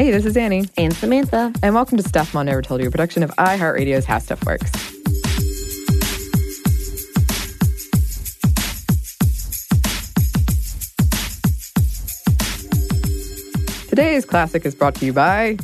Hey, this is Annie, And Samantha. and welcome to Stuff Mom Never Told You, a production of iHeartRadio's How Stuff Works. Today's classic is brought to you by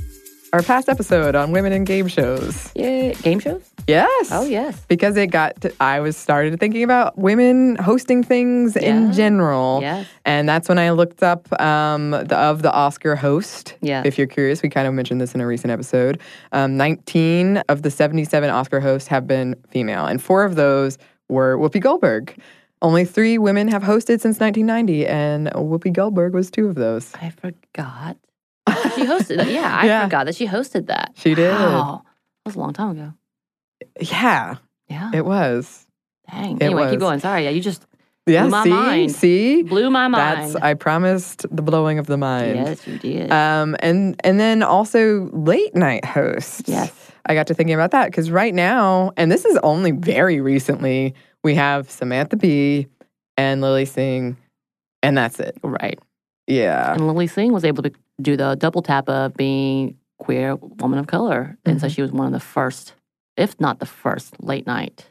our past episode on women in game shows. Yeah, game shows? Yes. Oh, yes. Because it got, to, I was started thinking about women hosting things in general. Yes. And that's when I looked up um, the, of the Oscar host. Yeah. If you're curious, we kind of mentioned this in a recent episode. Um, 19 of the 77 Oscar hosts have been female, and four of those were Whoopi Goldberg. Only three women have hosted since 1990, and Whoopi Goldberg was two of those. I forgot. She hosted. Yeah, I Yeah. forgot that she hosted that. She did. Wow. That was a long time ago. Yeah, Yeah. it was. Dang. it Anyway, was. keep going. Sorry. Yeah, you just Yeah, my see, mind. see, blew my mind. that's I promised the blowing of the mind. yes, you did. Um, and and then also late night hosts. yes. I got to thinking about that because right now, and this is only very recently, we have Samantha Bee and Lilly Singh, and that's it. Right. Yeah. And Lilly Singh was able to do the double tap of being queer woman of color. And so Mhm. she was one of the first, if not the first, late night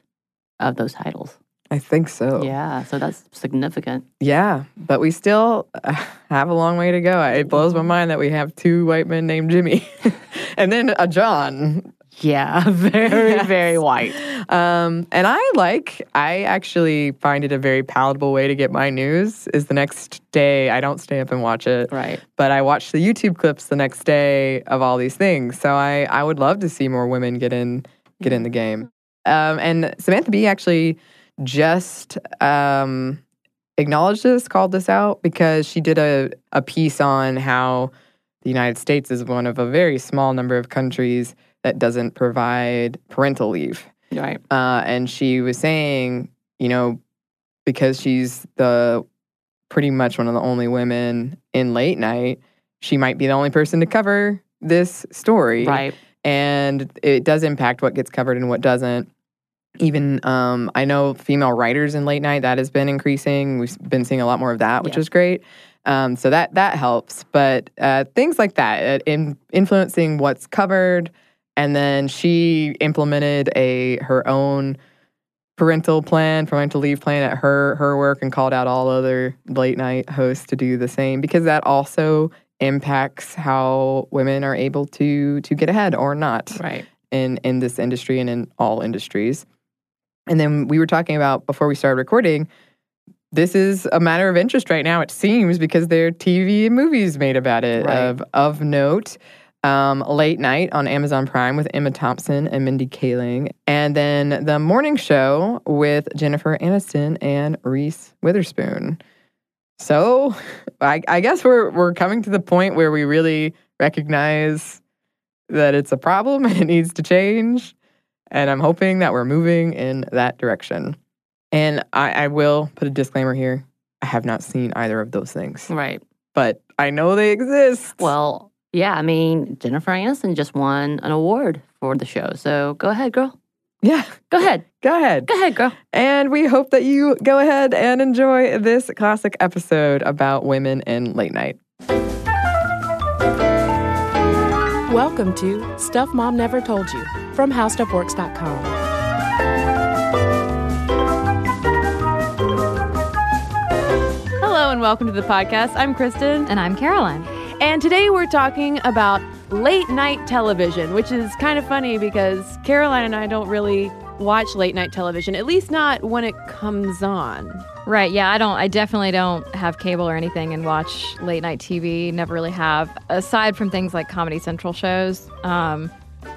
of those titles. I think so. Yeah. So that's significant. Yeah. But we still have a long way to go. It blows my mind that we have two white men named Jimmy and then a John. Yeah. Very, Yes. very white. Um, and I like, I actually find it a very palatable way to get my news is the next day. I don't stay up and watch it. Right. but I watch the YouTube clips the next day of all these things. So I, I would love to see more women get in get in the game. Um, and Samantha Bee actually just um, acknowledged this, called this out because she did a, a piece on how the United States is one of a very small number of countries that doesn't provide parental leave. Right. Uh, and she was saying, you know, because she's the pretty much one of the only women in late night, she might be the only person to cover this story. Right. And it does impact what gets covered and what doesn't. Even um, I know female writers in late night that has been increasing. We've been seeing a lot more of that, which Yeah. is great. Um, so that that helps. But uh, things like that, uh, in influencing what's covered, and then she implemented a her own parental plan, parental leave plan at her her work, and called out all other late night hosts to do the same because that also impacts how women are able to to get ahead or not Right. in in this industry and in all industries. And then we were talking about before we started recording. This is a matter of interest right now. It seems because there are TV and movies made about it Right. of of note. Um, late night on Amazon Prime with Emma Thompson and Mindy Kaling, and then the morning show with Jennifer Aniston and Reese Witherspoon. So, I, I guess we're we're coming to the point where we really recognize that it's a problem and it needs to change. And I'm hoping that we're moving in that direction. And I, I will put a disclaimer here. I have not seen either of those things, Right. but I know they exist. Well, yeah, I mean, Jennifer Aniston just won an award for the show. So go ahead, girl. Yeah, Go ahead. go ahead. Go ahead, girl. And we hope that you go ahead and enjoy this classic episode about women in late night. Welcome to Stuff Mom Never Told You from HowStuffWorks.com. Hello and welcome to the podcast. I'm Cristen. And I'm Caroline. And today we're talking about late night television, which is kind of funny because Caroline and I don't really watch late night television, at least not when it comes on. Right, yeah, I don't I definitely don't have cable or anything and watch late night TV. Never really have, aside from things like Comedy Central shows. Um,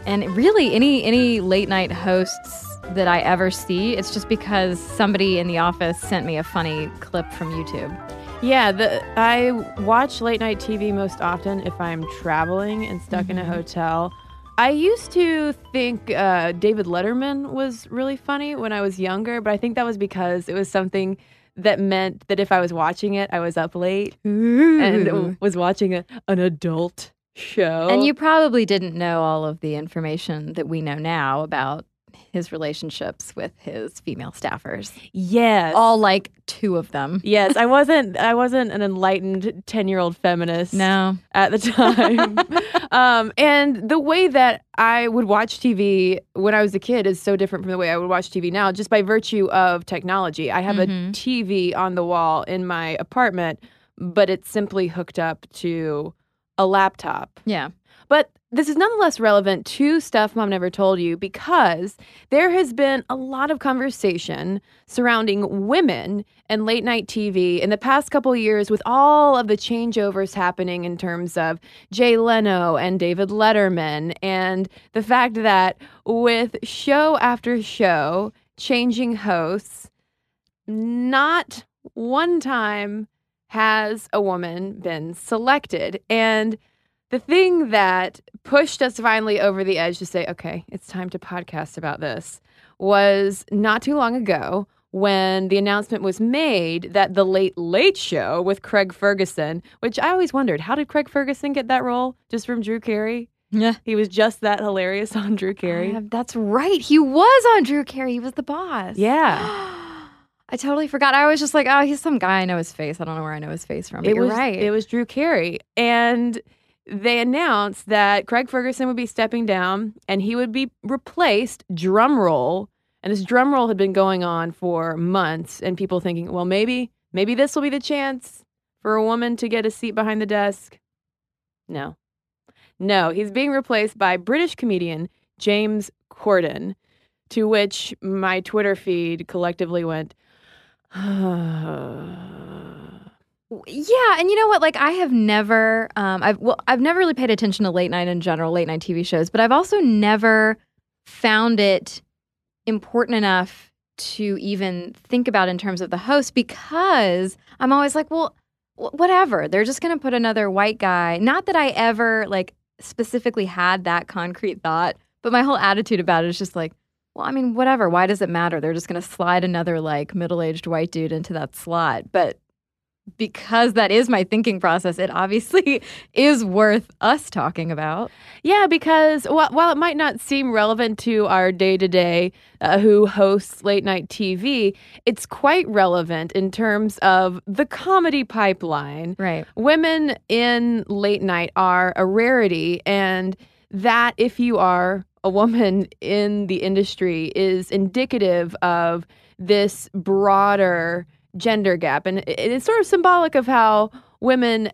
and really any any late night hosts that I ever see, it's just because somebody in the office sent me a funny clip from YouTube. Yeah, the, I watch late night TV most often if I'm traveling and stuck in a hotel. I used to think uh, David Letterman was really funny when I was younger, but I think that was because it was something that meant that if I was watching it, I was up late and was watching a, an adult show. And you probably didn't know all of the information that we know now about his relationships with his female staffers. Yes. All like two of them. Yes, I wasn't. I wasn't an enlightened ten-year-old feminist. No. at the time. um, and the way that I would watch TV when I was a kid is so different from the way I would watch TV now, just by virtue of technology. I have Mhm. a TV on the wall in my apartment, but it's simply hooked up to a laptop. Yeah. But this is nonetheless relevant to stuff mom never told you because there has been a lot of conversation surrounding women and late night TV in the past couple years with all of the changeovers happening in terms of Jay Leno and David Letterman and the fact that with show after show changing hosts not one time has a woman been selected. And the thing that pushed us finally over the edge to say, okay, it's time to podcast about this was not too long ago when the announcement was made that the Late Late Show with Craig Ferguson, which I always wondered, how did Craig Ferguson get that role? Just from Drew Carey? Yeah. He was just that hilarious on Drew Carey. Uh, that's right. He was on Drew Carey. He was the boss. Yeah. I totally forgot. I was just like, oh, he's some guy. I know his face. I don't know where I know his face from. It you're was right. It was Drew Carey, and they announced that Craig Ferguson would be stepping down, and he would be replaced. Drum roll, and this drum roll had been going on for months, and people thinking, well, maybe, maybe this will be the chance for a woman to get a seat behind the desk. No, no, he's being replaced by British comedian James Corden. To which my Twitter feed collectively went. Yeah, and you know what? Like, I have never, um, I've well, I've never really paid attention to late night in general, late night TV shows, but I've also never found it important enough to even think about in terms of the host because I'm always like, well, wh- whatever. They're just going to put another white guy. Not that I ever like specifically had that concrete thought, but my whole attitude about it is just like, well, I mean, whatever. Why does it matter? They're just going to slide another like middle aged white dude into that slot. But because that is my thinking process, it obviously is worth us talking about. Yeah, because while, while it might not seem relevant to our day to day who hosts late night TV, it's quite relevant in terms of the comedy pipeline. Right. Women in late night are a rarity, and that if you are a woman in the industry is indicative of this broader gender gap. And it's sort of symbolic of how women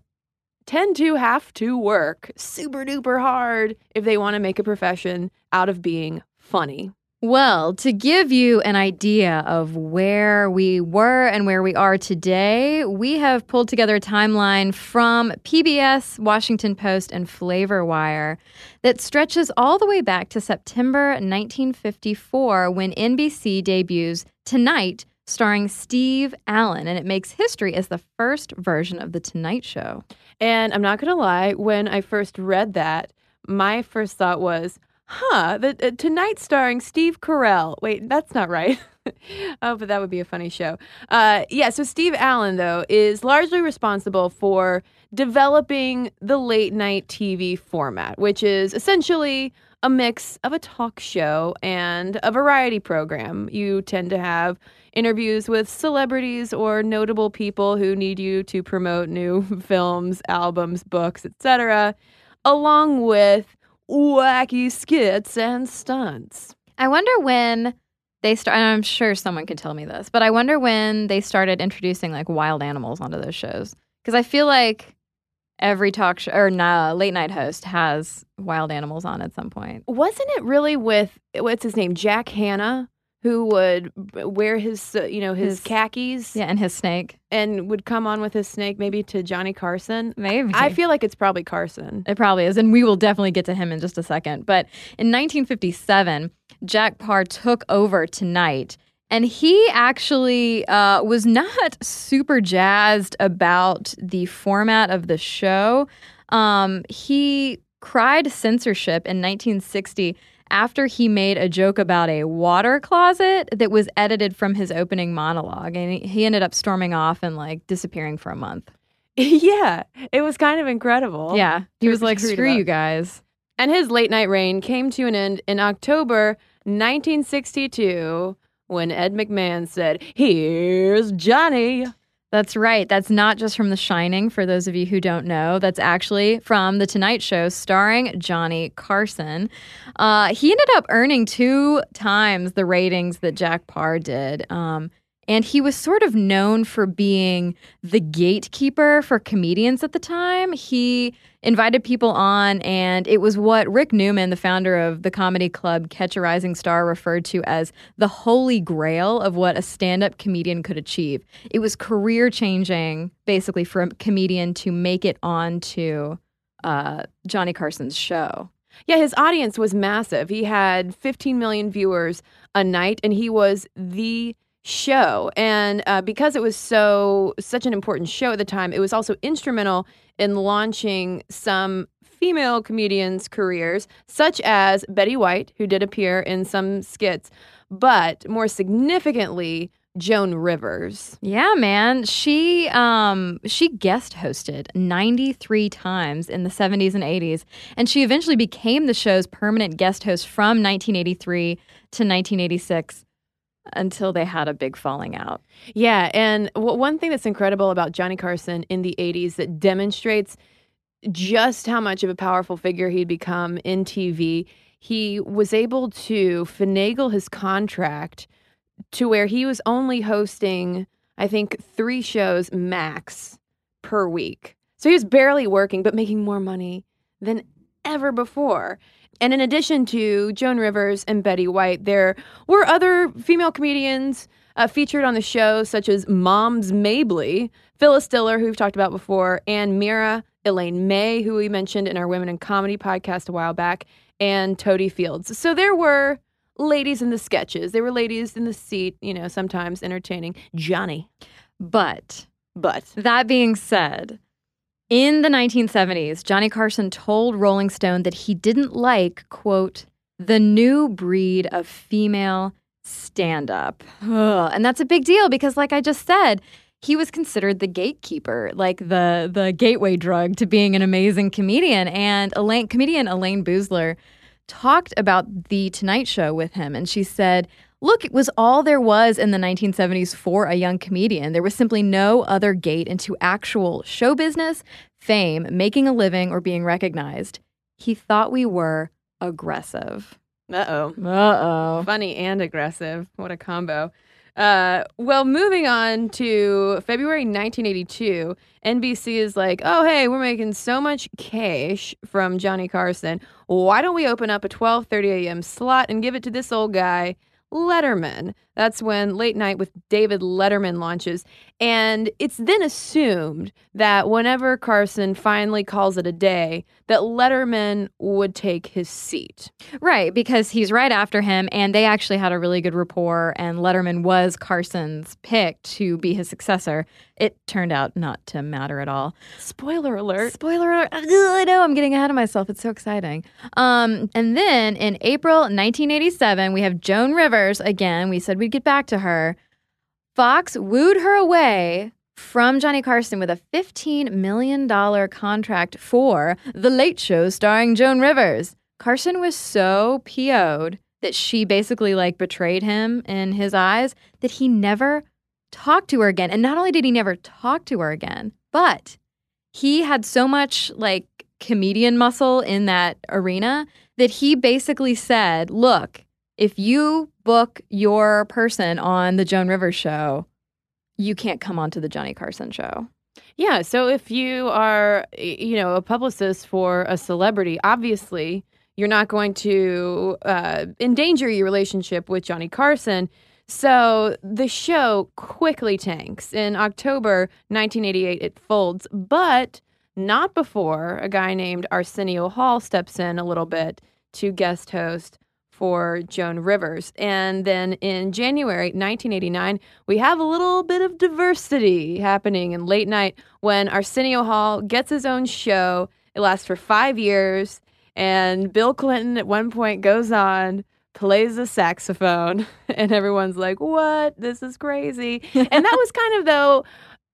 tend to have to work super duper hard if they want to make a profession out of being funny. Well, to give you an idea of where we were and where we are today, we have pulled together a timeline from PBS, Washington Post, and Flavorwire that stretches all the way back to September 1954 when NBC debuts Tonight, starring Steve Allen, and it makes history as the first version of The Tonight Show. And I'm not going to lie, when I first read that, my first thought was, huh, the, uh, tonight starring Steve Carell. Wait, that's not right. oh, but that would be a funny show. Uh, yeah, so Steve Allen, though, is largely responsible for developing the late night TV format, which is essentially a mix of a talk show and a variety program. You tend to have interviews with celebrities or notable people who need you to promote new films, albums, books, etc., along with wacky skits and stunts. I wonder when they start. I'm sure someone could tell me this, but I wonder when they started introducing like wild animals onto those shows because I feel like every talk show or nah, late night host has wild animals on at some point. Wasn't it really with what's his name, Jack Hanna, who would wear his uh, you know his, His- khakis Yeah, and his snake, and would come on with his snake maybe to Johnny Carson? maybe. I feel like it's probably Carson. It probably is. And we will definitely get to him in just a second. But in 1957, Jack Paar took over tonight. And he actually uh, was not super jazzed about the format of the show. Um, he cried censorship in 1960 after he made a joke about a water closet that was edited from his opening monologue. And he- he ended up storming off and like disappearing for a month. yeah, it was kind of incredible. yeah. He was like, screw you guys. And his late night reign came to an end in October 1962 when Ed McMahon said, Here's Johnny. That's right. That's not just from The Shining, for those of you who don't know. That's actually from The Tonight Show, starring Johnny Carson. Uh, he ended up earning two times the ratings that Jack Paar did. Um, and he was sort of known for being the gatekeeper for comedians at the time. He invited people on, and it was what Rick Newman, the founder of the comedy club Catch a Rising Star, referred to as the holy grail of what a stand up comedian could achieve. It was career changing, basically, for a comedian to make it onto uh, Johnny Carson's show. Yeah, his audience was massive. He had 15 million viewers a night, and he was the show. And uh, because it was so such an important show at the time, it was also instrumental in launching some female comedians' careers, such as Betty White, who did appear in some skits, but more significantly. Joan Rivers. Yeah, man. She um she guest hosted 93 times in the 70s and 80s and she eventually became the show's permanent guest host from 1983 to 1986 until they had a big falling out. Yeah, and w- one thing that's incredible about Johnny Carson in the 80s that demonstrates just how much of a powerful figure he'd become in TV, he was able to finagle his contract to where he was only hosting, I think, three shows max per week. So he was barely working, but making more money than ever before. And in addition to Joan Rivers and Betty White, there were other female comedians uh, featured on the show, such as Moms Mabley, Phyllis Diller, who we've talked about before, and Mira Elaine May, who we mentioned in our Women in Comedy podcast a while back, and Totie Fields. So there were ladies in the sketches. There were ladies in the seat, you know, sometimes entertaining Johnny. But But that being said, in the 1970s, Johnny Carson told Rolling Stone that he didn't like, quote, the new breed of female stand up. And that's a big deal because, like I just said, he was considered the gatekeeper, like the the gateway drug to being an amazing comedian. And Elaine, comedian Elayne Boosler talked about the Tonight Show with him, and she said, "Look, it was all there was in the 1970s for a young comedian. There was simply no other gate into actual show business, fame, making a living, or being recognized. He thought we were aggressive." uh oh. Uh oh. Funny and aggressive. What a combo. Uh, well, moving on to February 1982, NBC is like, oh, hey, we're making so much cash from Johnny Carson. Why don't we open up a 12:30 a.m. slot and give it to this old guy, Letterman? That's when Late Night with David Letterman launches. And it's then assumed that whenever Carson finally calls it a day, that Letterman would take his seat. Right, because he's right after him, and they actually had a really good rapport, and Letterman was Carson's pick to be his successor. It turned out not to matter at all. Spoiler alert. Spoiler alert. I know, I'm getting ahead of myself. It's so exciting. Um, and then in April 1987, we have Joan Rivers again. We said we'd get back to her. Fox wooed her away from Johnny Carson with a $15 million contract for The Late Show starring Joan Rivers. Carson was so PO'd that she basically like betrayed him in his eyes that he never talked to her again. And not only did he never talk to her again, but he had so much like comedian muscle in that arena that he basically said, Look, if you book your person on the Joan Rivers show, you can't come onto the Johnny Carson show. Yeah. So if you are, you know, a publicist for a celebrity, obviously you're not going to uh, endanger your relationship with Johnny Carson. So the show quickly tanks. In October 1988, it folds, but not before a guy named Arsenio Hall steps in a little bit to guest host for Joan Rivers. And then in January 1989, we have a little bit of diversity happening in late night when Arsenio Hall gets his own show. It lasts for five years. And Bill Clinton at one point goes on, plays the saxophone, and everyone's like, What? This is crazy. and that was kind of, though,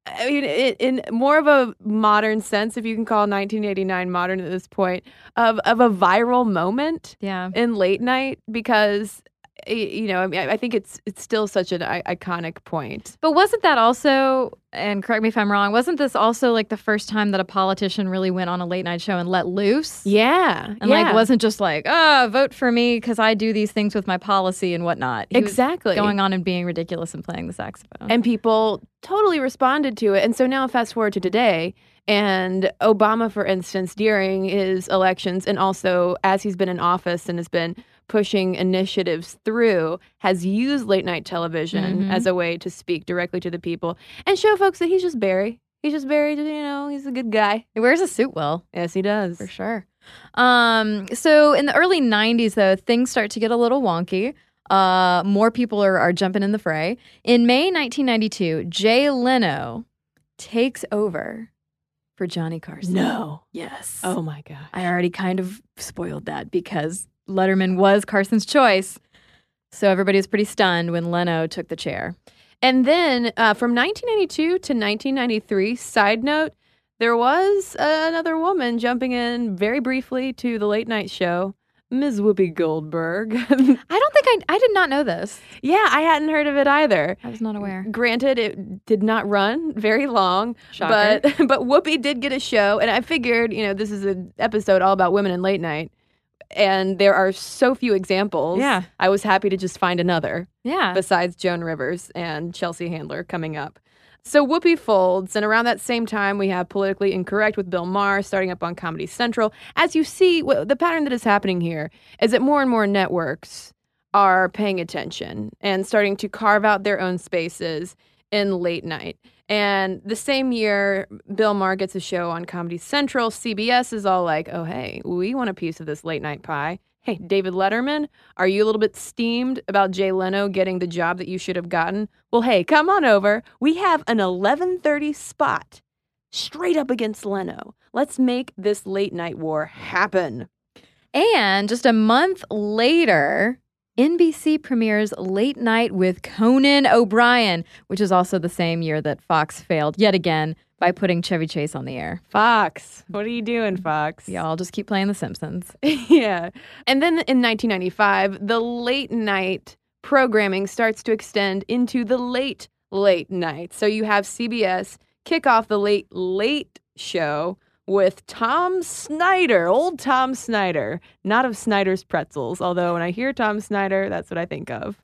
I mean, in, in more of a modern sense, if you can call 1989 modern at this point, of, of a viral moment Yeah. in late night because you know, I mean, I think it's it's still such an I- iconic point. But wasn't that also, and correct me if I'm wrong, wasn't this also like the first time that a politician really went on a late night show and let loose? Yeah, And like wasn't just like, oh, vote for me because I do these things with my policy and whatnot. He exactly going on and being ridiculous and playing the saxophone. and people totally responded to it. And so now, fast forward to today, and Obama, for instance, during his elections, and also as he's been in office and has been pushing initiatives through, has used late night television Mhm. as a way to speak directly to the people and show folks that he's just Barry. He's just Barry. You know, he's a good guy. he wears a suit well. Yes, he does. For sure. Um, so in the early 90s, though, things start to get a little wonky. Uh, more people are, are jumping in the fray. In May 1992, Jay Leno takes over for Johnny Carson. No. Yes. Oh my god. I already kind of spoiled that because Letterman was Carson's choice. So everybody was pretty stunned when Leno took the chair. And then uh, from 1992 to 1993, side note, there was another woman jumping in very briefly to the late night show, Ms. Whoopi Goldberg. I don't think I, I did not know this. yeah, I hadn't heard of it either. I was not aware. Granted, it did not run very long, Shocker. but but Whoopi did get a show, and I figured, you know, this is an episode all about women in late night, and there are so few examples. Yeah. I was happy to just find another Yeah. besides Joan Rivers and Chelsea Handler coming up. So Whoopi folds, and around that same time, we have Politically Incorrect with Bill Maher starting up on Comedy Central. As you see, the pattern that is happening here is that more and more networks are paying attention and starting to carve out their own spaces in late night. And the same year, Bill Maher gets a show on Comedy Central. CBS is all like, oh, hey, we want a piece of this late night pie. Hey, David Letterman, are you a little bit steamed about Jay Leno getting the job that you should have gotten? Well, hey, come on over. We have an 11:30 spot straight up against Leno. Let's make this late night war happen. And just a month later, NBC premieres Late Night with Conan O'Brien, which is also the same year that Fox failed yet again by putting Chevy Chase on the air. Fox, what are you doing, Fox? Y'all just keep playing The Simpsons. yeah. And then in 1995, the late night programming starts to extend into the late, late night. So you have CBS kick off the late, late show with Tom Snyder, old Tom Snyder, not of Snyder's Pretzels. Although when I hear Tom Snyder, that's what I think of.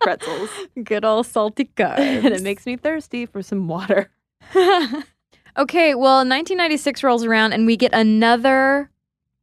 Pretzels. Good old salty carbs. and it makes me thirsty for some water. okay, well, 1996 rolls around and we get another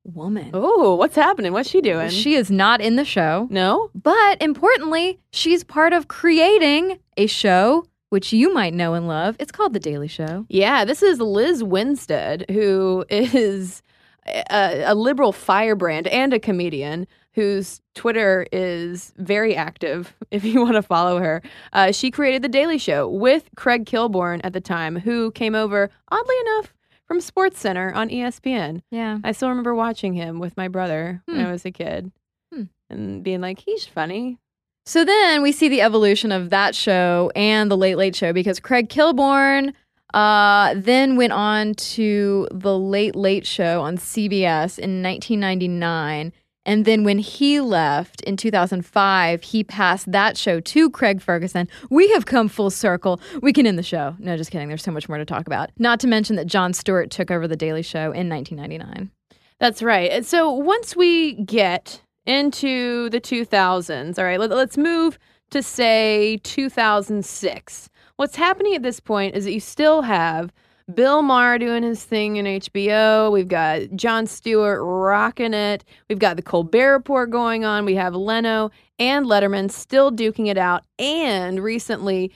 woman. Oh, what's happening? What's she doing? She is not in the show, no? but importantly, she's part of creating a show which you might know and love. It's called The Daily Show. Yeah, this is Lizz Winstead, who is a, a liberal firebrand and a comedian whose Twitter is very active if you want to follow her. Uh, she created The Daily Show with Craig Kilborn at the time, who came over, oddly enough, from SportsCenter on ESPN. Yeah. I still remember watching him with my brother when Hmm. I was a kid Hmm. and being like, he's funny. So then we see the evolution of that show and the Late Late Show because Craig Kilborn uh, then went on to the Late Late Show on CBS in 1999. And then when he left in 2005, he passed that show to Craig Ferguson. We have come full circle. We can end the show. No, just kidding. There's so much more to talk about. Not to mention that Jon Stewart took over The Daily Show in 1999. That's right. So once we get into the 2000s, all right, let, let's move to say 2006. What's happening at this point is that you still have Bill Maher doing his thing in HBO. We've got Jon Stewart rocking it. We've got the Colbert Report going on. We have Leno and Letterman still duking it out. And recently,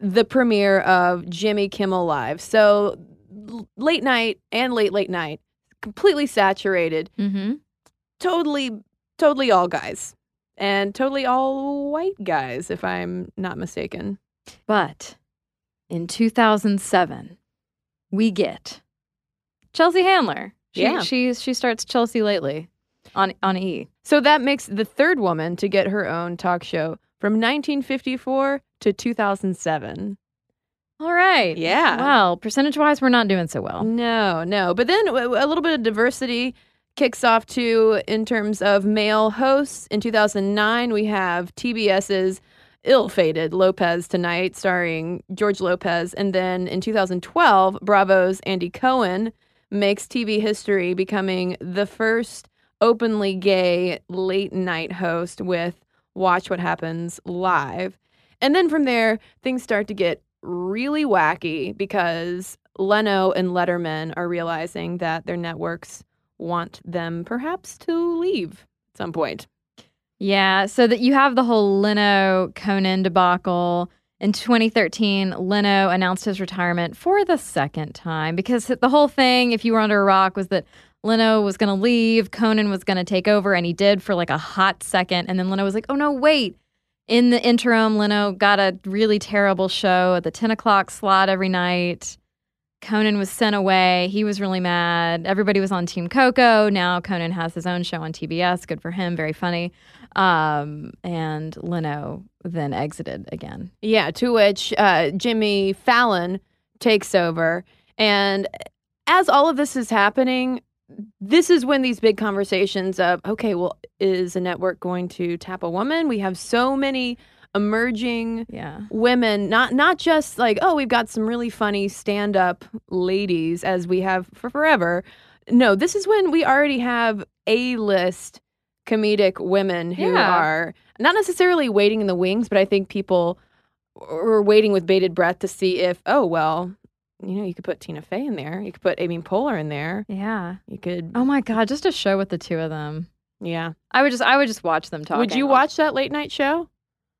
the premiere of Jimmy Kimmel Live. So late night and late, late night, completely saturated Mm-hmm. totally totally all guys and totally all white guys if i'm not mistaken But in 2007, we get Chelsea Handler. She, Yeah. she she starts Chelsea lately on on E. so that makes the third woman to get her own talk show from 1954 to 2007 All right. Yeah. Well, percentage wise, we're not doing so well. no no but then a little bit of diversity kicks off too in terms of male hosts. In 2009, we have TBS's ill-fated Lopez Tonight, starring George Lopez, and then in 2012, Bravo's Andy Cohen makes TV history, becoming the first openly gay late night host with Watch What Happens Live. And then from there, things start to get really wacky because Leno and Letterman are realizing that their networks want them perhaps to leave at some point. Yeah, so that you have the whole Leno Conan debacle. In 2013, Leno announced his retirement for the second time because the whole thing, if you were under a rock, was that Leno was going to leave, Conan was going to take over, and he did for like a hot second. And then Leno was like, oh no, wait. In the interim, Leno got a really terrible show at the 10 o'clock slot every night. Conan was sent away. He was really mad. Everybody was on Team Coco. Now Conan has his own show on TBS. Good for him. Very funny. Um, and Leno then exited again. Yeah, to which uh, Jimmy Fallon takes over. And as all of this is happening, this is when these big conversations of, okay, well, is a network going to tap a woman? We have so many emerging Yeah. women not not just like oh we've got some really funny stand-up ladies as we have for forever no this is when we already have a-list comedic women who Yeah. are not necessarily waiting in the wings but i think people are waiting with bated breath to see if oh well you know you could put tina fey in there you could put amy poehler in there Yeah. you could Oh my God, just a show with the two of them. yeah I would just I would just watch them talk. would you watch that late night show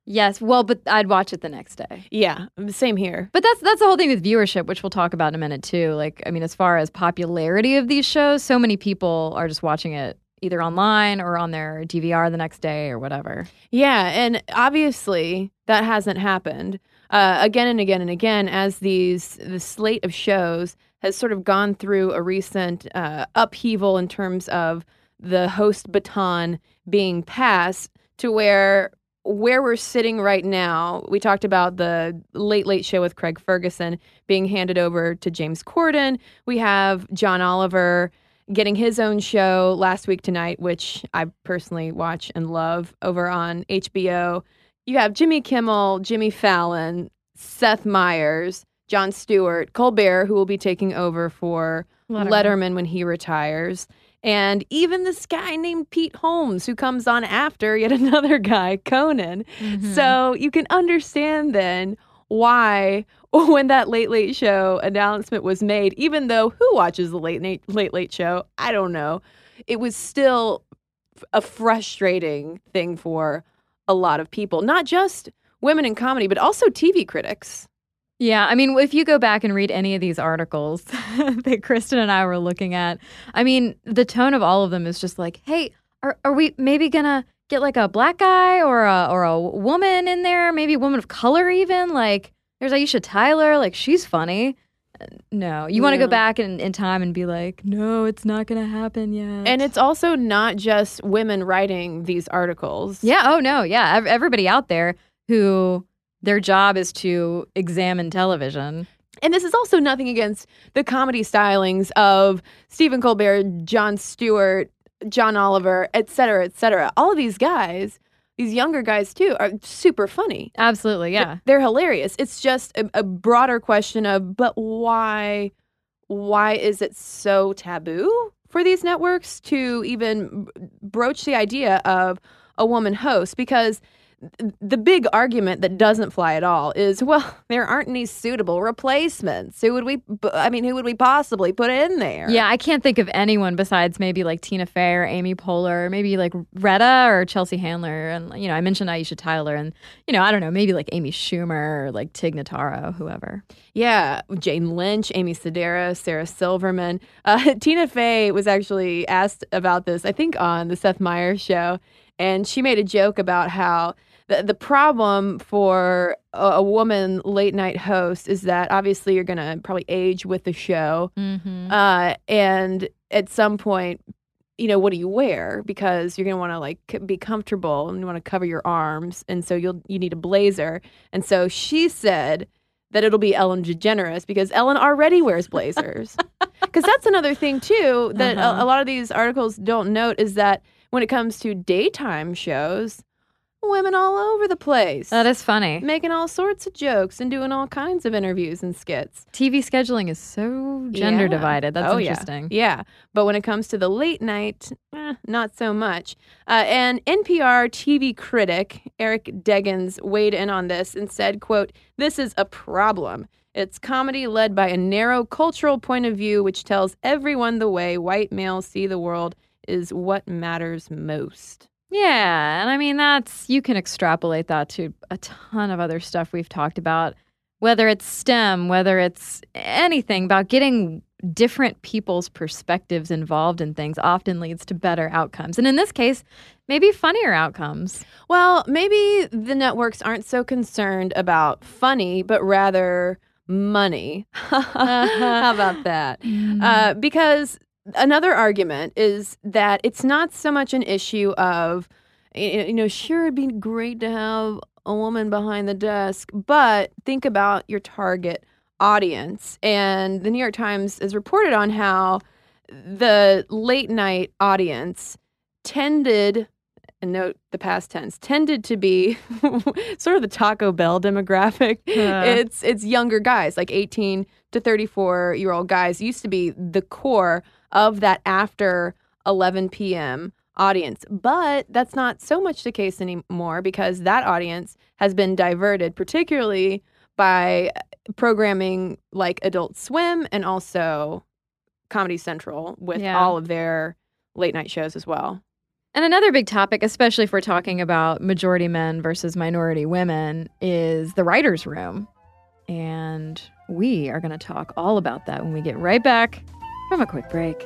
Yes. Well, but I'd watch it the next day. yeah same here But that's that's the whole thing with viewership, which we'll talk about in a minute too. Like, I mean, as far as popularity of these shows, so many people are just watching it either online or on their DVR the next day or whatever. Yeah, and obviously that hasn't happened uh, again and again and again as these the slate of shows has sort of gone through a recent uh, upheaval in terms of the host baton being passed to where where we're sitting right now. We talked about the Late Late Show with Craig Ferguson being handed over to James Corden. We have John Oliver getting his own show last week tonight, which I personally watch and love over on HBO. You have Jimmy Kimmel, Jimmy Fallon, Seth Meyers, Jon Stewart, Colbert, who will be taking over for Letterman, when he retires, and even this guy named Pete Holmes, who comes on after yet another guy, Conan. Mm-hmm. So you can understand then why when that late late show announcement was made even though who watches the late late late late show? I don't know. It was still a frustrating thing for a lot of people. Not just women in comedy but also tv critics Yeah, I mean, if you go back and read any of these articles that Cristen and I were looking at, I mean, the tone of all of them is just like, "Hey, are, are we maybe gonna get like a black guy or a or a woman in there? Maybe a woman of color, even? Like, there's Aisha Tyler, like she's funny." Uh, No, you want to Yeah. go back in, in time and be like, "No, it's not gonna happen yet." and it's also not just women writing these articles yeah, oh no, yeah, everybody out there who their job is to examine television. And this is also nothing against the comedy stylings of Stephen Colbert, Jon Stewart, John Oliver, et cetera, et cetera. All of these guys, these younger guys too, are super funny. Absolutely, yeah. They're hilarious. It's just a, a broader question of, but why, why is it so taboo for these networks to even broach the idea of a woman host? Because the big argument that doesn't fly at all is, well, there aren't any suitable replacements. Who would we? I mean, who would we possibly put in there? Yeah, I can't think of anyone besides maybe like Tina Fey or Amy Poehler, or maybe like Retta or Chelsea Handler. And, you know, I mentioned Aisha Tyler and, you know, I don't know, maybe like Amy Schumer or like Tig Notaro, whoever. Yeah, Jane Lynch, Amy Sedaris, Sarah Silverman. Uh, Tina Fey was actually asked about this, I think, on the Seth Meyers show, and she made a joke about how the, the problem for a, a woman late night host is that obviously you're going to probably age with the show, Mm-hmm. uh, and at some point. You know what do you wear? Because you're gonna want to like be comfortable and you want to cover your arms, and so you'll you need a blazer. And so she said that it'll be Ellen DeGeneres because Ellen already wears blazers. Because that's another thing too that Uh-huh. a, a lot of these articles don't note is that when it comes to daytime shows, women all over the place. That is funny. making all sorts of jokes and doing all kinds of interviews and skits. TV scheduling is so gender Yeah. divided. That's Oh, interesting. Yeah. But when it comes to the late night, eh, not so much. Uh, and NPR TV critic Eric Deggans weighed in on this and said, quote, this is a problem. It's comedy led by a narrow cultural point of view which tells everyone the way white males see the world is what matters most. Yeah, and I mean that's you can extrapolate that to a ton of other stuff we've talked about, whether it's STEM, whether it's anything about getting different people's perspectives involved in things often leads to better outcomes. And in this case, maybe funnier outcomes. Well, maybe the networks aren't so concerned about funny, but rather money. How about that? Uh, because another argument is that it's not so much an issue of, you know, sure, it'd be great to have a woman behind the desk, but think about your target audience. And the New York Times has reported on how the late night audience tended and note the past tense tended to be sort of the Taco Bell demographic. Uh. It's it's younger guys, like 18 to 34 year old guys used to be the core of that after 11 p.m. audience. But that's not so much the case anymore because that audience has been diverted, particularly by uh, programming like Adult Swim and also Comedy Central with Yeah. all of their late night shows as well. And another big topic, especially if we're talking about majority men versus minority women, is the writer's room. And we are going to talk all about that when we get right back from a quick break.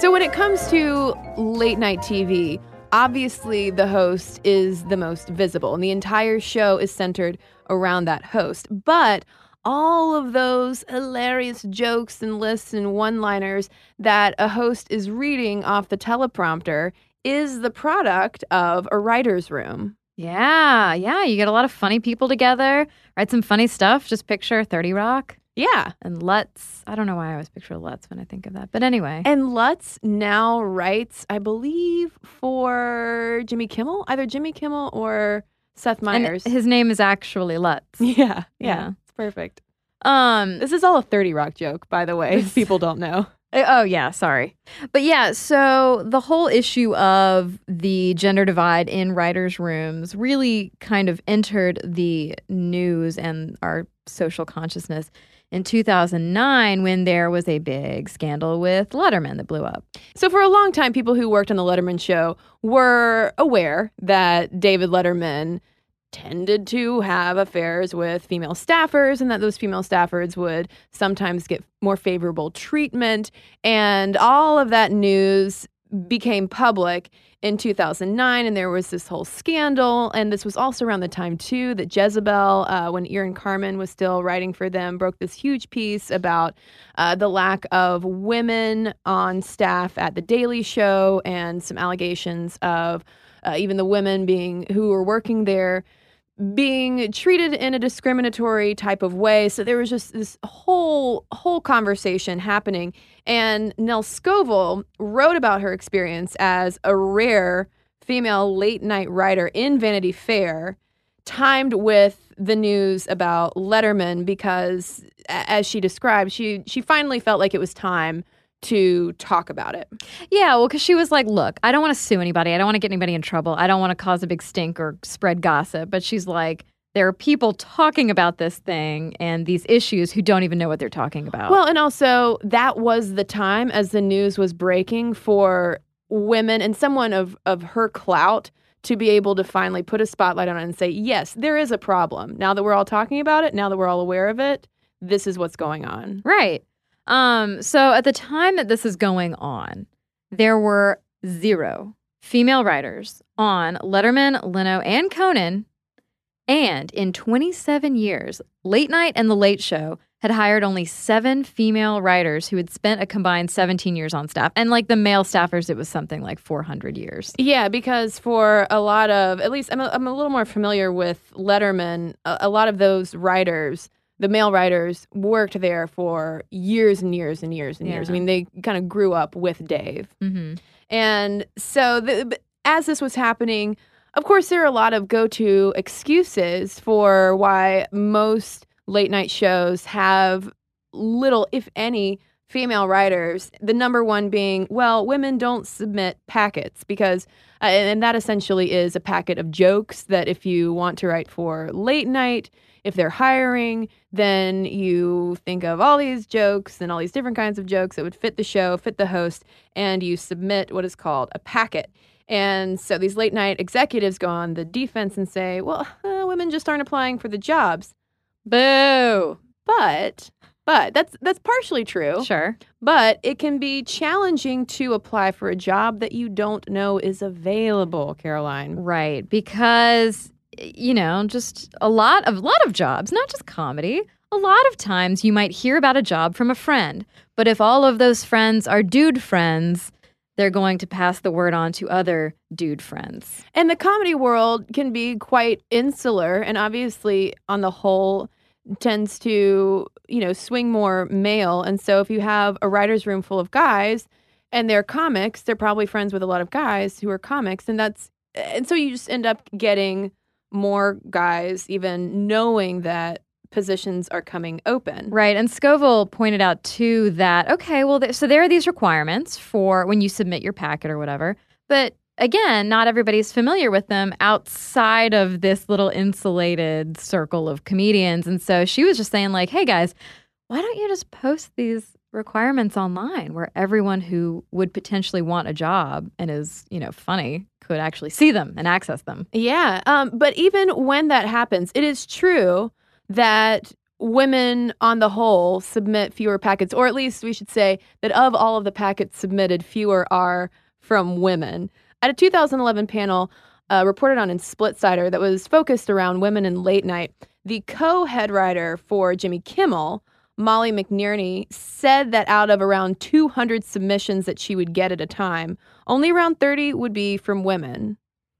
So when it comes to late night TV, obviously the host is the most visible, and the entire show is centered around that host. But all of those hilarious jokes and lists and one liners that a host is reading off the teleprompter is the product of a writer's room. Yeah, yeah. You get a lot of funny people together, write some funny stuff. Just picture 30 Rock Yeah. and Lutz. I don't know why I always picture Lutz when I think of that. But anyway. And Lutz now writes, I believe, for Jimmy Kimmel, either Jimmy Kimmel or Seth And Meyers. his name is actually Lutz. yeah, yeah, Yeah. it's perfect. Um, This is all a 30 Rock joke, by the way, if people don't know. Uh, Oh, yeah, sorry. But yeah, so the whole issue of the gender divide in writers' rooms really kind of entered the news and our social consciousness in 2009 when there was a big scandal with Letterman that blew up. So, for a long time, people who worked on The Letterman Show were aware that David Letterman tended to have affairs with female staffers and that those female staffers would sometimes get more favorable treatment. And all of that news became public in 2009 and there was this whole scandal and this was also around the time too that jezebel uh, when Irin Carmon was still writing for them broke this huge piece about uh, the lack of women on staff at the daily show and some allegations of uh, even the women being who were working there being treated in a discriminatory type of way. So there was just this whole whole conversation happening. And Nell Scovell wrote about her experience as a rare female late night writer in Vanity Fair, timed with the news about Letterman because as she described, she she finally felt like it was time to talk about it. Yeah, well, because she was like, look, I don't want to sue anybody. I don't want to get anybody in trouble. I don't want to cause a big stink or spread gossip. But she's like, there are people talking about this thing and these issues who don't even know what they're talking about. Well, and also that was the time as the news was breaking for women and someone of of her clout to be able to finally put a spotlight on it and say, "Yes, there is a problem. Now that we're all talking about it, now that we're all aware of it, this is what's going on." Right. Um, so at the time that this is going on, there were zero female writers on Letterman, Leno, and Conan. And in 27 years, Late Night and The Late Show had hired only seven female writers who had spent a combined 17 years on staff. And like the male staffers, it was something like 400 years. Yeah, because for a lot of, at least I'm a, I'm a little more familiar with Letterman, a, a lot of those writers, the male writers, worked there for years and years and years and years. I mean, they kind of grew up with Dave. Mm-hmm. And so, the, as this was happening, of course, there are a lot of go to excuses for why most late night shows have little, if any, female writers. The number one being, well, women don't submit packets because, uh, and that essentially is a packet of jokes that if you want to write for late night, if they're hiring, then you think of all these jokes and all these different kinds of jokes that would fit the show, fit the host, and you submit what is called a packet. And so these late night executives go on the defense and say, well, uh, women just aren't applying for the jobs. Boo. But, but that's that's partially true. Sure. But it can be challenging to apply for a job that you don't know is available, Caroline. Right, because you know, just a lot of lot of jobs, not just comedy. A lot of times you might hear about a job from a friend, but if all of those friends are dude friends, they're going to pass the word on to other dude friends. And the comedy world can be quite insular and obviously on the whole tends to, you know, swing more male. And so if you have a writer's room full of guys and they're comics, they're probably friends with a lot of guys who are comics and that's and so you just end up getting more guys even knowing that positions are coming open. Right. And Scovell pointed out too that, okay, well, th- so there are these requirements for when you submit your packet or whatever. But again, not everybody's familiar with them outside of this little insulated circle of comedians. And so she was just saying, like, hey guys, why don't you just post these requirements online where everyone who would potentially want a job and is, you know, funny could actually see them and access them? Yeah. Um, but even when that happens, it is true that women on the whole submit fewer packets, or at least we should say that of all of the packets submitted, fewer are from women. At a 2011 panel uh, reported on in Splitsider that was focused around women in late night, the co head writer for Jimmy Kimmel, Molly McNerney, said that out of around 200 submissions that she would get at a time, only around 30 would be from women.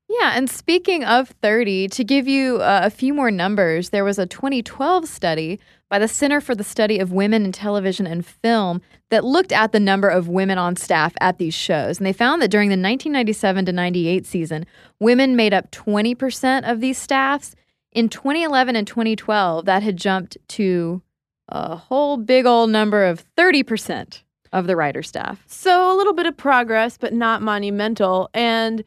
Yeah, and speaking of 30, to give you uh, a few more numbers, there was a 2012 study by the Center for the Study of Women in Television and Film that looked at the number of women on staff at these shows. And they found that during the 1997 to 98 season, women made up 20% of these staffs. In 2011 and 2012, that had jumped to a whole big old number of 30% of the writer staff. So a little bit of progress, but not monumental. And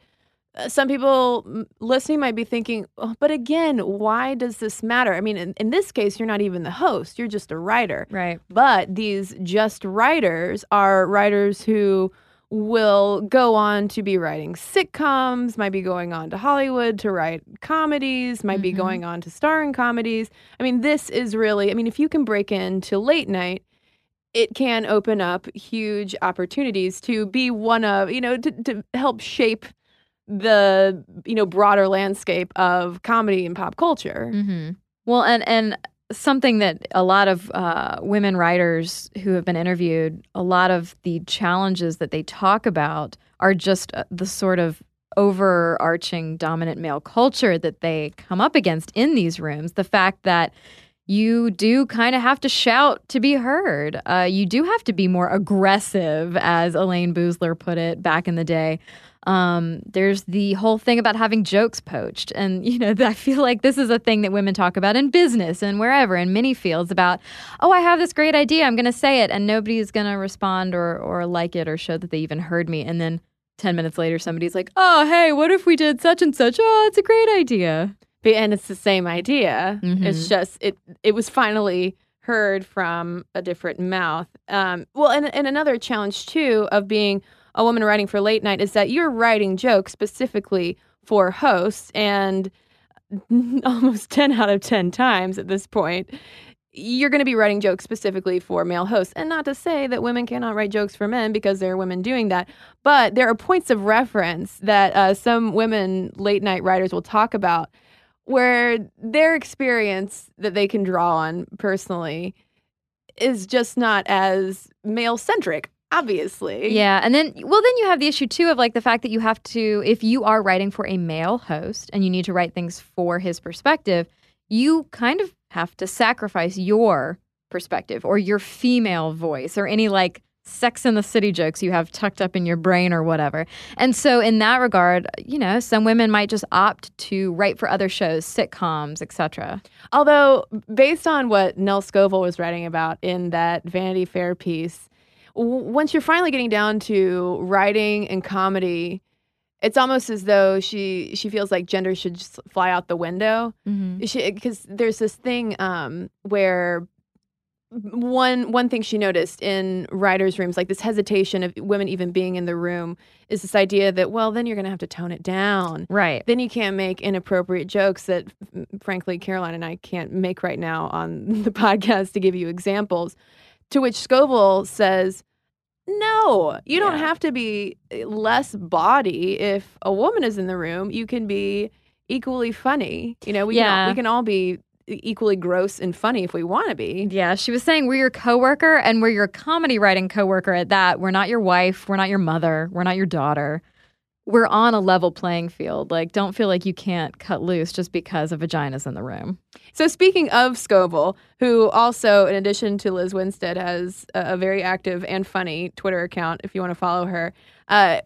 uh, some people listening might be thinking, oh, but again, why does this matter? I mean, in, in this case, you're not even the host, you're just a writer. Right. But these just writers are writers who will go on to be writing sitcoms, might be going on to Hollywood to write comedies, might be Mhm. going on to star in comedies. I mean, this is really, I mean, if you can break into late night, it can open up huge opportunities to be one of, you know, to, to help shape the, you know, broader landscape of comedy and pop culture. Mm-hmm. Well, and and something that a lot of uh, women writers who have been interviewed, a lot of the challenges that they talk about are just uh, the sort of overarching dominant male culture that they come up against in these rooms. The fact that you do kind of have to shout to be heard. Uh, you do have to be more aggressive, as Elayne Boosler put it back in the day. Um, there's the whole thing about having jokes poached. And, you know, I feel like this is a thing that women talk about in business and wherever, in many fields about, oh, I have this great idea. I'm going to say it. And nobody's going to respond or, or like it or show that they even heard me. And then 10 minutes later, somebody's like, oh, hey, what if we did such and such? Oh, it's a great idea. And it's the same idea. Mhm. It's just it it was finally heard from a different mouth. Um, well, and and another challenge too of being a woman writing for late night is that you're writing jokes specifically for hosts, and almost ten out of ten times at this point. You're going to be writing jokes specifically for male hosts. And not to say that women cannot write jokes for men because there are women doing that. But there are points of reference that uh, some women late night writers will talk about where their experience that they can draw on personally is just not as male centric, obviously. Yeah, and then well, then you have the issue too of like the fact that you have to, if you are writing for a male host and you need to write things for his perspective, you kind of have to sacrifice your perspective or your female voice or any like sex in the city jokes you have tucked up in your brain or whatever. And so in that regard, you know, some women might just opt to write for other shows, sitcoms, etc. Although, based on what Nell Scovell was writing about in that Vanity Fair piece, w- once you're finally getting down to writing and comedy, it's almost as though she she feels like gender should just fly out the window. Because there's this thing um, where one one thing she noticed in writers' rooms, like this hesitation of women even being in the room, is this idea that well, then you're going to have to tone it down. Right. then you can't make inappropriate jokes that frankly caroline and i can't make right now on the podcast to give you examples. To which Scovell says no you don't Yeah. have to be eh, less bawdy if a woman is in the room you can be equally funny. You know we, can, all, we can all be equally gross and funny if we want to be Yeah, she was saying we're your coworker and we're your comedy writing coworker at that. We're not your wife, we're not your mother, we're not your daughter. We're on a level playing field. Like don't feel like you can't cut loose just because a vagina's in the room. So speaking of Scovell, who also, in addition to Lizz Winstead, has a, a very active and funny Twitter account, if you want to follow her, uh,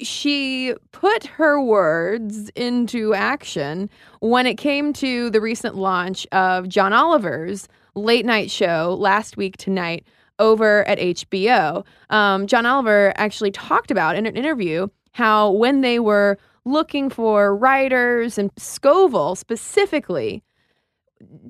she put her words into action when it came to the recent launch of John Oliver's late night show last week tonight over at HBO. Um, John Oliver actually talked about in an interview how when they were looking for writers and Scovell specifically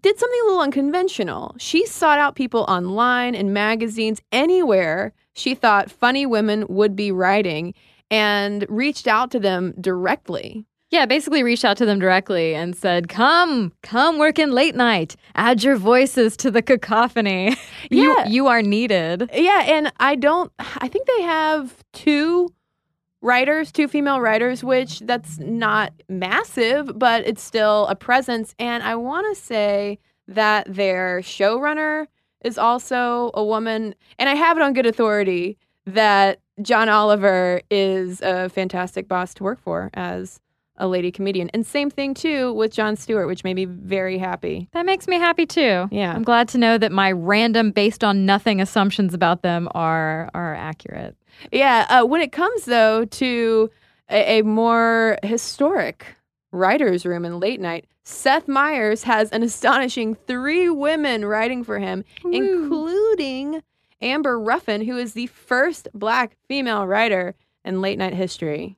did something a little unconventional. She sought out people online and magazines, anywhere she thought funny women would be writing, and reached out to them directly. Yeah, basically reached out to them directly and said, "Come, come work in late night. Add your voices to the cacophony. Yeah. you you are needed." Yeah, and I don't, I think they have two writers, two female writers, which that's not massive, but it's still a presence. And I want to say that their showrunner is also a woman. And I have it on good authority that John Oliver is a fantastic boss to work for as a lady comedian. And same thing too with Jon Stewart, which made me very happy. That makes me happy too. Yeah. I'm glad to know that my random based on nothing assumptions about them are are accurate. Yeah. Uh, when it comes, though, to a, a more historic writer's room in late night, Seth Meyers has an astonishing three women writing for him, including Amber Ruffin, who is the first black female writer in late night history.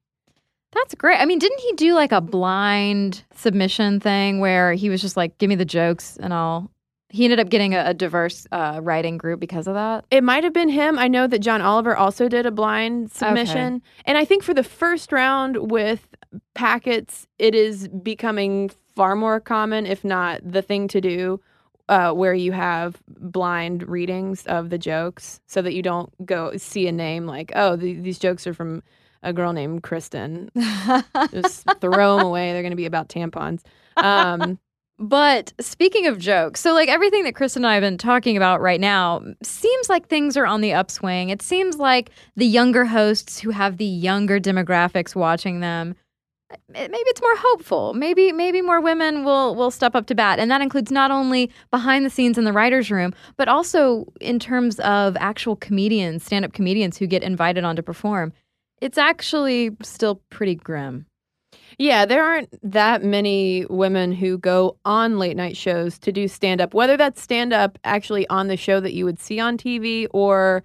That's great. I mean, didn't he do like a blind submission thing where he was just like, "Give me the jokes and I'll." He ended up getting a, a diverse uh, writing group because of that. It might have been him. I know that John Oliver also did a blind submission. And I think for the first round with packets, it is becoming far more common, if not the thing to do, uh, where you have blind readings of the jokes so that you don't go see a name like, oh, th- these jokes are from a girl named Cristen. Just throw them away. They're going to be about tampons. Um, But speaking of jokes, so like everything that Chris and I have been talking about right now seems like things are on the upswing. It seems like the younger hosts who have the younger demographics watching them maybe it's more hopeful. Maybe maybe more women will will step up to bat and that includes not only behind the scenes in the writers room, but also in terms of actual comedians, stand-up comedians who get invited on to perform. It's actually still pretty grim. Yeah, there aren't that many women who go on late night shows to do stand up, whether that's stand up actually on the show that you would see on TV or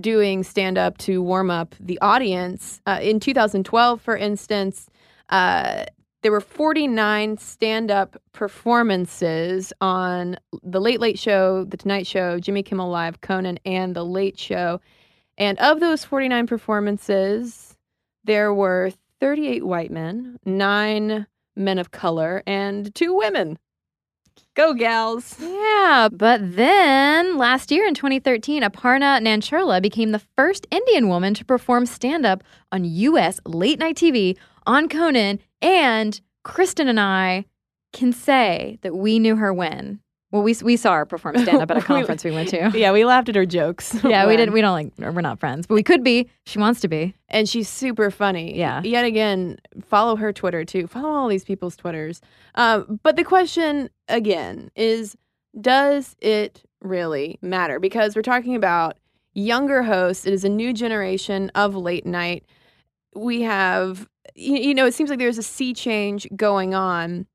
doing stand up to warm up the audience. Uh, in 2012, for instance, uh, there were 49 stand up performances on The Late Late Show, The Tonight Show, Jimmy Kimmel Live, Conan, and The Late Show. And of those 49 performances, there were 38 white men, nine men of color, and two women. Go, gals. Yeah, but then last year in 2013, Aparna Nancherla became the first Indian woman to perform stand up on U.S. late night TV on Conan. And Cristen and I can say that we knew her when. Well, we we saw her perform stand up at a conference we went to. Yeah, we laughed at her jokes. Yeah, we didn't. We don't like. We're not friends, but we could be. She wants to be. and she's super funny. Yeah. Yet again, follow her Twitter too. Follow all these people's Twitters. Um, but the question again is, does it really matter? Because we're talking about younger hosts. It is a new generation of late night. We have, you, you know, it seems like there's a sea change going on,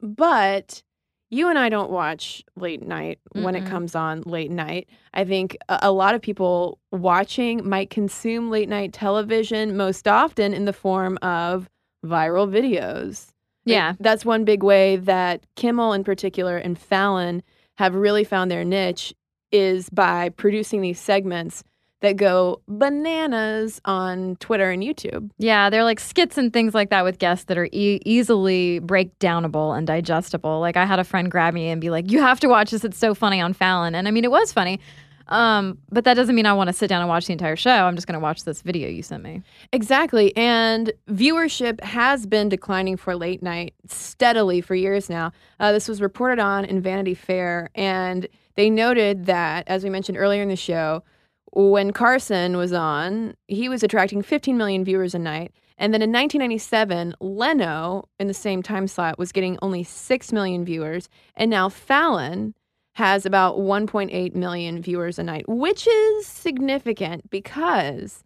but. You and I don't watch late night when it comes on late night. I think a, a lot of people watching might consume late night television most often in the form of viral videos. Yeah. that's one big way that Kimmel in particular and Fallon have really found their niche is by producing these segments that go bananas on Twitter and YouTube. Yeah, they're like skits and things like that with guests that are e- easily breakdownable and digestible. Like I had a friend grab me and be like, "You have to watch this. It's so funny on Fallon." And I mean, it was funny. Um, but that doesn't mean I want to sit down and watch the entire show. I'm just going to watch this video you sent me. Exactly. And viewership has been declining for late night steadily for years now. Uh, this was reported on in Vanity Fair, and they noted that, as we mentioned earlier in the show, when Carson was on, he was attracting 15 million viewers a night. And then in 1997, Leno, in the same time slot, was getting only 6 million viewers. And now Fallon has about 1.8 million viewers a night, which is significant because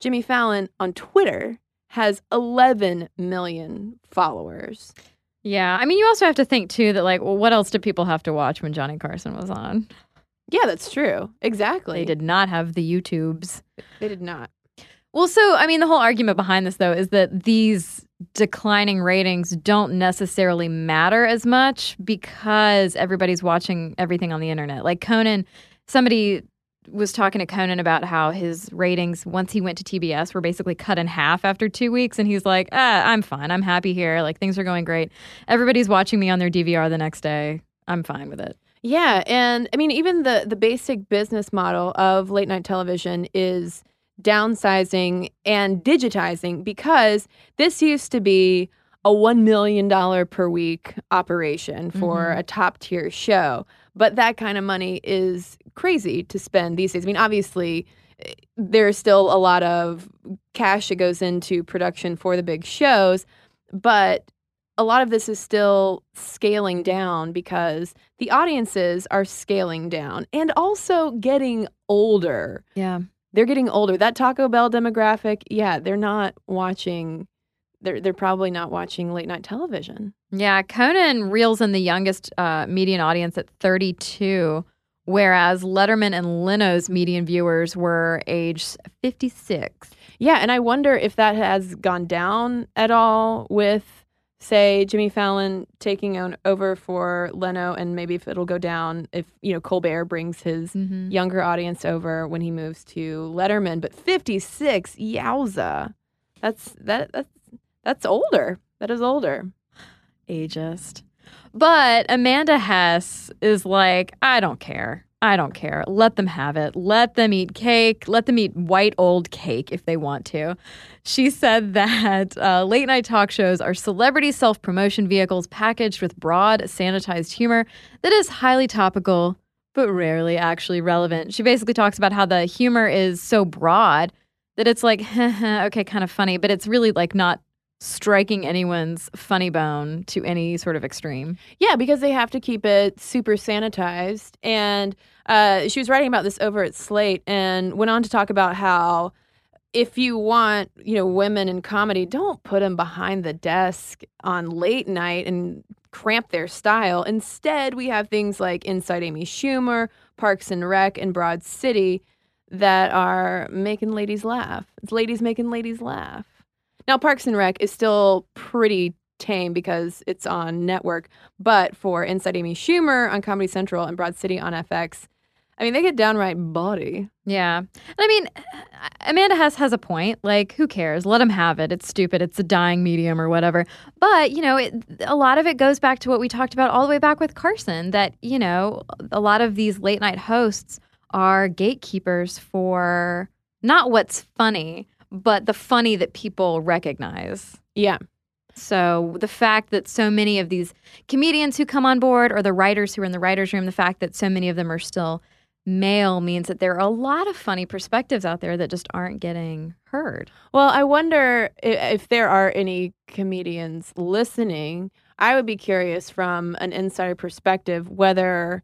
Jimmy Fallon on Twitter has 11 million followers. Yeah, I mean, you also have to think too that like, well, what else did people have to watch when Johnny Carson was on? Yeah, that's true. Exactly. They did not have the YouTubes. They did not. Well, so I mean, the whole argument behind this though is that these declining ratings don't necessarily matter as much because everybody's watching everything on the internet. Like Conan, somebody was talking to Conan about how his ratings once he went to TBS were basically cut in half after 2 weeks and he's like, "Ah, I'm fine. I'm happy here. Like things are going great. Everybody's watching me on their DVR the next day. I'm fine with it." Yeah, and I mean even the the basic business model of late night television is downsizing and digitizing because this used to be a 1 million dollar per week operation for Mhm. a top tier show. But that kind of money is crazy to spend these days. I mean, obviously eh, there's still a lot of cash that goes into production for the big shows, but a lot of this is still scaling down because the audiences are scaling down and also getting older. Yeah. They're getting older. That Taco Bell demographic, yeah, they're not watching they're they're probably not watching late night television. Yeah, Conan reels in the youngest uh, median audience at 32, whereas Letterman and Leno's median viewers were age 56. Yeah, and I wonder if that has gone down at all with say Jimmy Fallon taking on over for Leno and maybe if it'll go down if, you know, Colbert brings his Mm-hmm. younger audience over when he moves to Letterman, but 56, yowza. That's that that's that's older. That is older. Ageist. But Amanda Hess is like, I don't care. I don't care. Let them have it. Let them eat cake. Let them eat white old cake if they want to. She said that uh, late night talk shows are celebrity self promotion vehicles packaged with broad, sanitized humor that is highly topical, but rarely actually relevant. She basically talks about how the humor is so broad that it's like, okay, kind of funny, but it's really like not striking anyone's funny bone to any sort of extreme. Yeah, because they have to keep it super sanitized. And uh, she was writing about this over at Slate and went on to talk about how if you want, you know, women in comedy, don't put them behind the desk on late night and cramp their style. Instead, we have things like Inside Amy Schumer, Parks and Rec, and Broad City that are making ladies laugh. It's ladies making ladies laugh. Now, Parks and Rec is still pretty tame because it's on network, but for Inside Amy Schumer on Comedy Central and Broad City on FX, I mean, they get downright bawdy. Yeah. And I mean, Amanda Hess has a point. Like, who cares? Let them have it. It's stupid. It's a dying medium or whatever. But, you know, it, a lot of it goes back to what we talked about all the way back with Carson that, you know, a lot of these late night hosts are gatekeepers for not what's funny, but the funny that people recognize. Yeah. So the fact that so many of these comedians who come on board or the writers who are in the writers' room, the fact that so many of them are still male means that there are a lot of funny perspectives out there that just aren't getting heard. Well, I wonder if, if there are any comedians listening. I would be curious from an insider perspective whether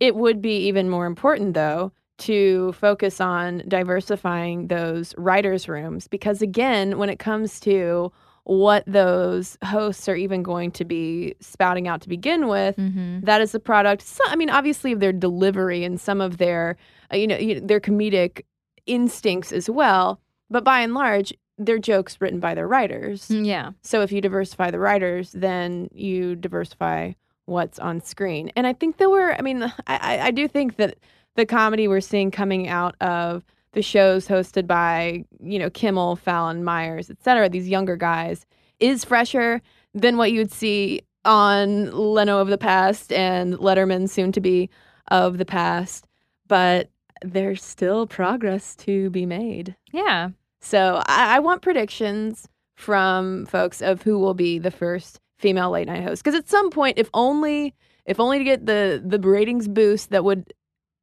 it would be even more important, though, to focus on diversifying those writers' rooms. Because again, when it comes to what those hosts are even going to be spouting out to begin with, Mm-hmm. that is the product. So, I mean, obviously, of their delivery and some of their, uh, you know, you- their comedic instincts as well. But by and large, they're jokes written by their writers. Yeah. So if you diversify the writers, then you diversify what's on screen. And I think there were, I mean, I, I- I do think that the comedy we're seeing coming out of the shows hosted by, you know, Kimmel, Fallon, Meyers, et cetera, these younger guys, is fresher than what you would see on Leno of the past and Letterman soon to be of the past. But there's still progress to be made. Yeah. So I, I want predictions from folks of who will be the first female late night host. Because at some point, if only if only to get the the ratings boost that would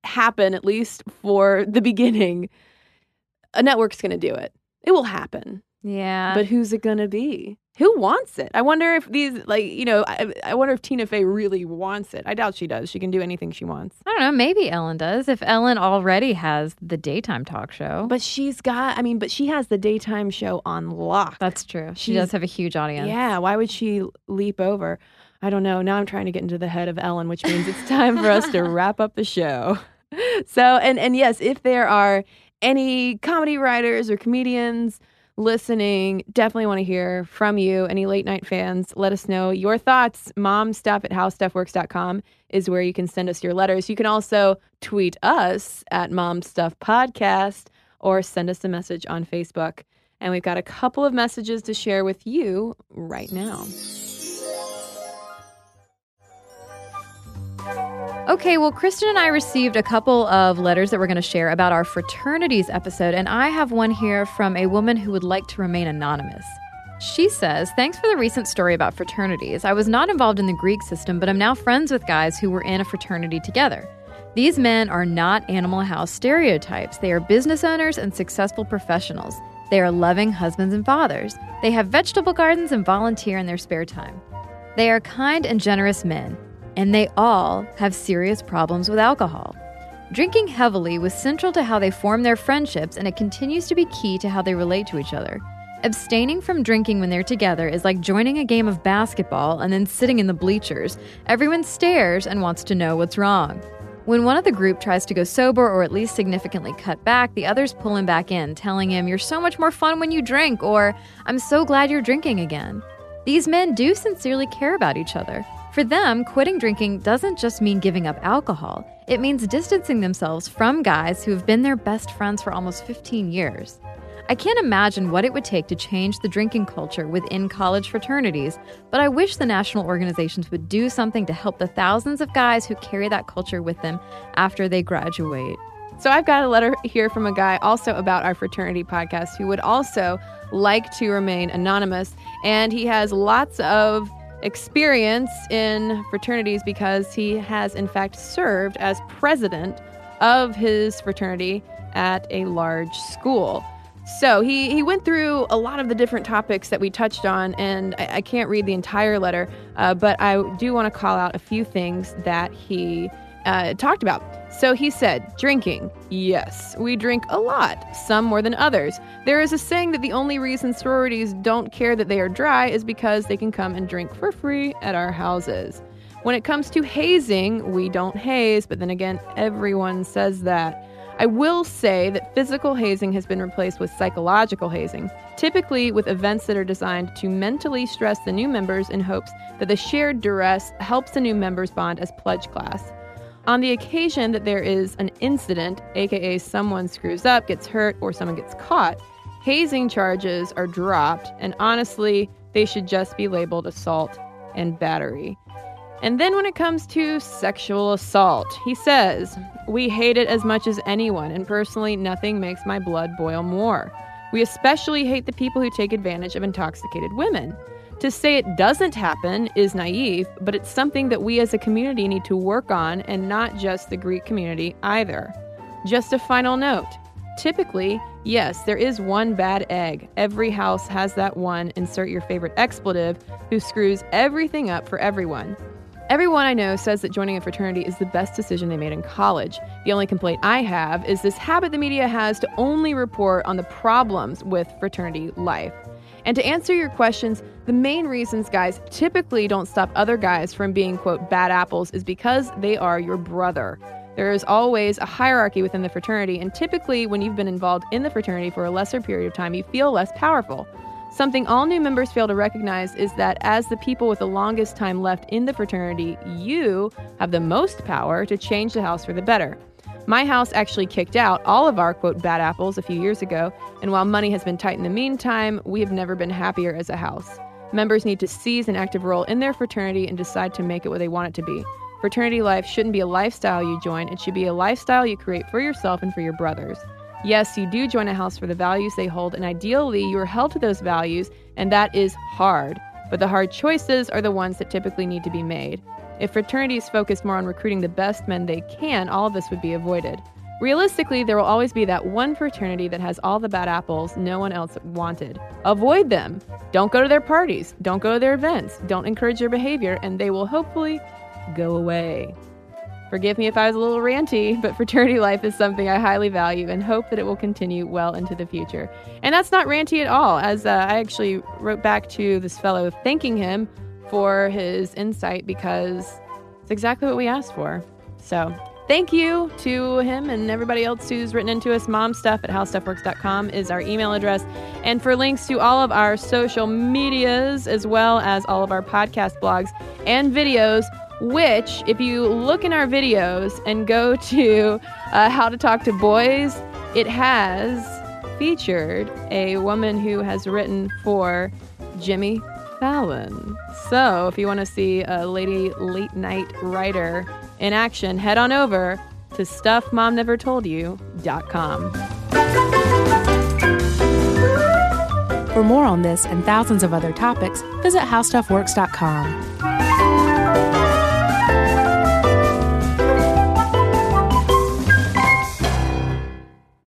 happen at least for the beginning, a network's going to do it. It will happen. Yeah. But who's it going to be? Who wants it? I wonder if these, like, you know, I, I wonder if Tina Fey really wants it. I doubt she does. She can do anything she wants. I don't know. Maybe Ellen does. If Ellen already has the daytime talk show, But she's got, I mean, but she has the daytime show on lock. that's true. She She's- does have a huge audience. Yeah, why would she leap over? I don't know. Now I'm trying to get into the head of Ellen, which means it's time for us to wrap up the show. So, and and yes, if there are any comedy writers or comedians listening, definitely want to hear from you. Any late night fans, let us know your thoughts. Momstuff at howstuffworks.com is where you can send us your letters. You can also tweet us at Momstuff Podcast or send us a message on Facebook. And we've got a couple of messages to share with you right now. Okay, well, Cristen and I received a couple of letters that we're going to share about our fraternities episode, and I have one here from a woman who would like to remain anonymous. She says, Thanks for the recent story about fraternities. I was not involved in the Greek system, but I'm now friends with guys who were in a fraternity together. These men are not Animal House stereotypes. They are business owners and successful professionals. They are loving husbands and fathers. They have vegetable gardens and volunteer in their spare time. They are kind and generous men, and they all have serious problems with alcohol. Drinking heavily was central to how they form their friendships, and it continues to be key to how they relate to each other. Abstaining from drinking when they're together is like joining a game of basketball and then sitting in the bleachers. Everyone stares and wants to know what's wrong. When one of the group tries to go sober or at least significantly cut back, the others pull him back in, telling him, You're so much more fun when you drink, or I'm so glad you're drinking again. These men do sincerely care about each other. For them, quitting drinking doesn't just mean giving up alcohol, it means distancing themselves from guys who have been their best friends for almost 15 years. I can't imagine what it would take to change the drinking culture within college fraternities, but I wish the national organizations would do something to help the thousands of guys who carry that culture with them after they graduate. So I've got a letter here from a guy also about our fraternity podcast who would also like to remain anonymous. And he has lots of experience in fraternities because he has, in fact, served as president of his fraternity at a large school. So he, he went through a lot of the different topics that we touched on, and I, I can't read the entire letter, uh, but I do want to call out a few things that he uh, talked about. So he said, drinking. Yes, we drink a lot, some more than others. There is a saying that the only reason sororities don't care that they are dry is because they can come and drink for free at our houses. When it comes to hazing, we don't haze, but then again, everyone says that. I will say that physical hazing has been replaced with psychological hazing, typically with events that are designed to mentally stress the new members in hopes that the shared duress helps the new members bond as pledge class. On the occasion that there is an incident, aka someone screws up, gets hurt, or someone gets caught, hazing charges are dropped, and honestly, they should just be labeled assault and battery. And then when it comes to sexual assault, he says, We hate it as much as anyone, and personally, nothing makes my blood boil more. We especially hate the people who take advantage of intoxicated women. To say it doesn't happen is naive, but it's something that we as a community need to work on, and not just the Greek community either. Just a final note typically, yes, there is one bad egg. Every house has that one, insert your favorite expletive, who screws everything up for everyone. Everyone I know says that joining a fraternity is the best decision they made in college. The only complaint I have is this habit the media has to only report on the problems with fraternity life. And to answer your questions, the main reasons guys typically don't stop other guys from being, quote, bad apples is because they are your brother. There is always a hierarchy within the fraternity, and typically, when you've been involved in the fraternity for a lesser period of time, you feel less powerful. Something all new members fail to recognize is that as the people with the longest time left in the fraternity, you have the most power to change the house for the better. My house actually kicked out all of our quote bad apples a few years ago, and while money has been tight in the meantime, we have never been happier as a house. Members need to seize an active role in their fraternity and decide to make it what they want it to be. Fraternity life shouldn't be a lifestyle you join, it should be a lifestyle you create for yourself and for your brothers. Yes, you do join a house for the values they hold, and ideally, you are held to those values, and that is hard. But the hard choices are the ones that typically need to be made. If fraternities focused more on recruiting the best men they can, all of this would be avoided. Realistically, there will always be that one fraternity that has all the bad apples no one else wanted. Avoid them. Don't go to their parties. Don't go to their events. Don't encourage their behavior, and they will hopefully go away. Forgive me if I was a little ranty, but fraternity life is something I highly value and hope that it will continue well into the future. And that's not ranty at all, as uh, I actually wrote back to this fellow thanking him for his insight because it's exactly what we asked for. So, thank you to him and everybody else who's written into us. Momstuff at howstuffworks.com is our email address. And for links to all of our social medias, as well as all of our podcast blogs and videos, which, if you look in our videos and go to uh, How to Talk to Boys, it has featured a woman who has written for Jimmy Fallon. So, if you want to see a lady late night writer in action, head on over to stuffmomnevertoldyou.com. For more on this and thousands of other topics, visit howstuffworks.com.